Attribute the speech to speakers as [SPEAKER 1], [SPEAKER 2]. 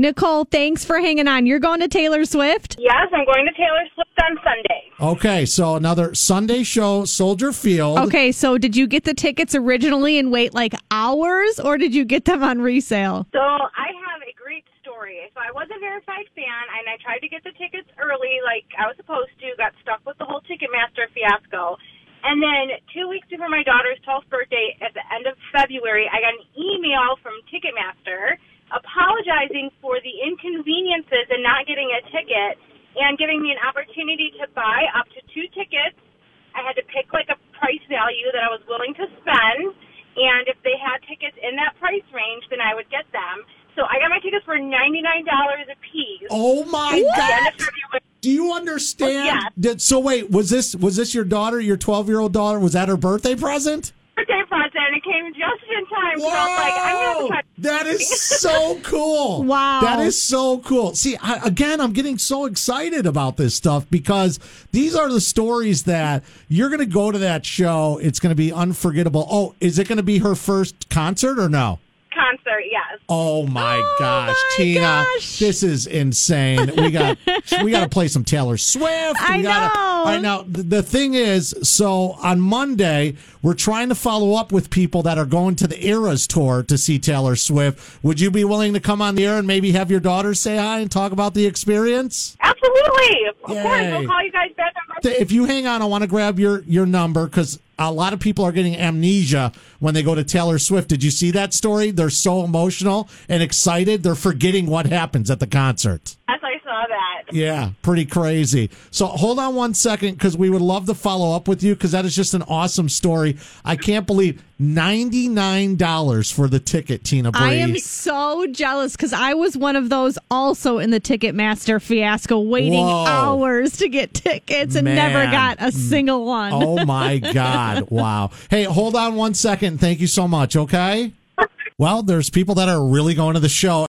[SPEAKER 1] Nicole, thanks for hanging on. You're going to Taylor Swift?
[SPEAKER 2] Yes, I'm going to Taylor Swift on Sunday.
[SPEAKER 3] Okay, so another Sunday show, Soldier Field.
[SPEAKER 1] Okay, so did you get the tickets originally and wait like hours, or did you get them on resale?
[SPEAKER 2] So I have a great story. So I was a verified fan, and I tried to get the tickets early, like I was supposed to. Got stuck with the whole Ticketmaster fiasco. And then two weeks before my daughter's 12th birthday, at the end of February, I got an email from Ticketmaster apologizing for the inconveniences and not getting a ticket and giving me an opportunity to buy up to two tickets. I had to pick like a price value that I was willing to spend. And if they had tickets in that price range, then I would get them. So I got my tickets for $99 a piece.
[SPEAKER 3] Oh my
[SPEAKER 2] At the end
[SPEAKER 3] god! Do you understand?
[SPEAKER 2] Yes.
[SPEAKER 3] Did, so wait, was this was this your daughter, your twelve year old daughter? Was that her birthday present?
[SPEAKER 2] Birthday present and it came just in time. So I was like, I'm gonna have to
[SPEAKER 3] Whoa!
[SPEAKER 2] try.
[SPEAKER 3] That is so cool.
[SPEAKER 1] Wow.
[SPEAKER 3] That is so cool. See, I, again, I'm getting so excited about this stuff because these are the stories that you're going to go to that show. It's going to be unforgettable. Oh, is it going to be her first concert or no?
[SPEAKER 2] Concert. Yes.
[SPEAKER 3] Oh my
[SPEAKER 1] Oh
[SPEAKER 3] gosh,
[SPEAKER 1] my
[SPEAKER 3] Tina,
[SPEAKER 1] gosh.
[SPEAKER 3] this is insane. We got we got to play some Taylor Swift.
[SPEAKER 1] I
[SPEAKER 3] we gotta,
[SPEAKER 1] know.
[SPEAKER 3] I know. The, the thing is, so on Monday we're trying to follow up with people that are going to the Eras tour to see Taylor Swift. Would you be willing to come on the air and maybe have your daughter say hi and talk about the experience?
[SPEAKER 2] Absolutely. Of course. We'll call you guys back on my
[SPEAKER 3] If you hang on, I want to grab your your number because a lot of people are getting amnesia when they go to Taylor Swift. Did you see that story? They're so emotional and excited, they're forgetting what happens at the concert.
[SPEAKER 2] I.
[SPEAKER 3] Yeah, pretty crazy. So hold on one second because we would love to follow up with you because that is just an awesome story. I can't believe ninety nine dollars for the ticket, Tina Bree.
[SPEAKER 1] I am so jealous because I was one of those also in the Ticketmaster fiasco, waiting
[SPEAKER 3] Whoa.
[SPEAKER 1] hours to get tickets and never got a mm. single one.
[SPEAKER 3] Oh my God. Wow. Hey, hold on one second. Thank you so much. Okay. Well, there's people that are really going to the show.